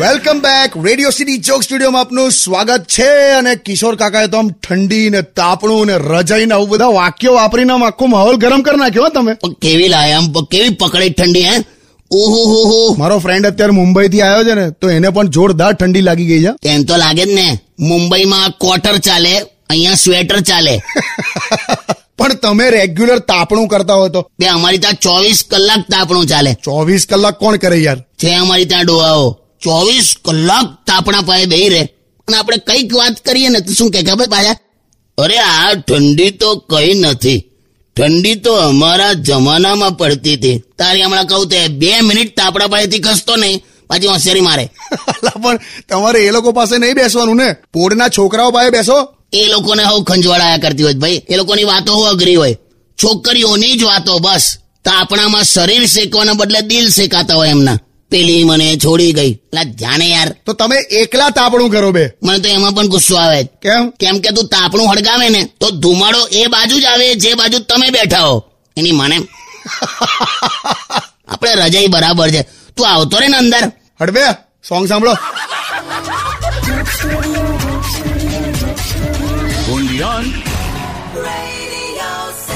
Welcome back radio city ચોક સ્ટુડિયોમાં આપનું સ્વાગત છે અને કિશોર કાકાએ તો આમ ઠંડી ને તાપણું ને રજાઈ ને આવું બધા વાક્યો વાપરીને આમ આખો માહોલ ગરમ કરી નાખ્યો તમે. કેવી લાય આમ કેવી પકડી ઠંડી હે? ઓહો હો હો. મારો ફ્રેન્ડ અત્યારે મુંબઈ થી આવ્યો છે ને તો એને પણ જોરદાર ઠંડી લાગી ગઈ છે. તેમ તો લાગે જ ને. મુંબઈમાં ક્વાર્ટર ચાલે અહીંયા સ્વેટર ચાલે. પણ તમે રેગ્યુલર તાપણું કરતા હોય તો? બે અમારી ત્યાં ચોવીસ કલાક તાપણું ચાલે. ચોવીસ કલાક કોણ કરે યાર? છે અમારી ત્યાં ડોહાઓ. ચોવીસ કલાક તાપણા પાસે બેહી રહે. અને આપણે કંઈક વાત કરીએ ને તો શું કે ખબર પાછા? અરે આ ઠંડી તો કઈ નથી. ઠંડી તો અમારા જમાનામાં પડતી હતી. તારી હમણાં કહું તે બે મિનિટ તાપડા પાસેથી ખસતો નહીં. પાછી હોશિયારી મારે. પણ તમારે એ લોકો પાસે નહીં બેસવાનું ને? પોળના છોકરાઓ પાસે બેસો. એ લોકોને હું ખંજવાળાયા કરતી હોય ભાઈ. એ લોકોની વાતો હું અઘરી હોય. છોકરીઓની જ વાતો બસ. તાપણામાં શરીર શેકવાના બદલે દિલ શેકાતા હોય એમના. પેલી મને છોડી ગઈ. જાણે યાર. તો તમે એકલા તાપણું કરો બે. મને તો એમાં પણ ગુસ્સો આવે કેમ? કેમ કે તું તાપણું હળગાવે ને તો ધુમાડો એ બાજુ જ આવે જે બાજુ તમે બેઠા હો. એની મને. આપણે રજાઈ બરાબર છે. તું આવતો રે ને અંદર. હડબે સોંગ સાંભળો. Beyond. Radio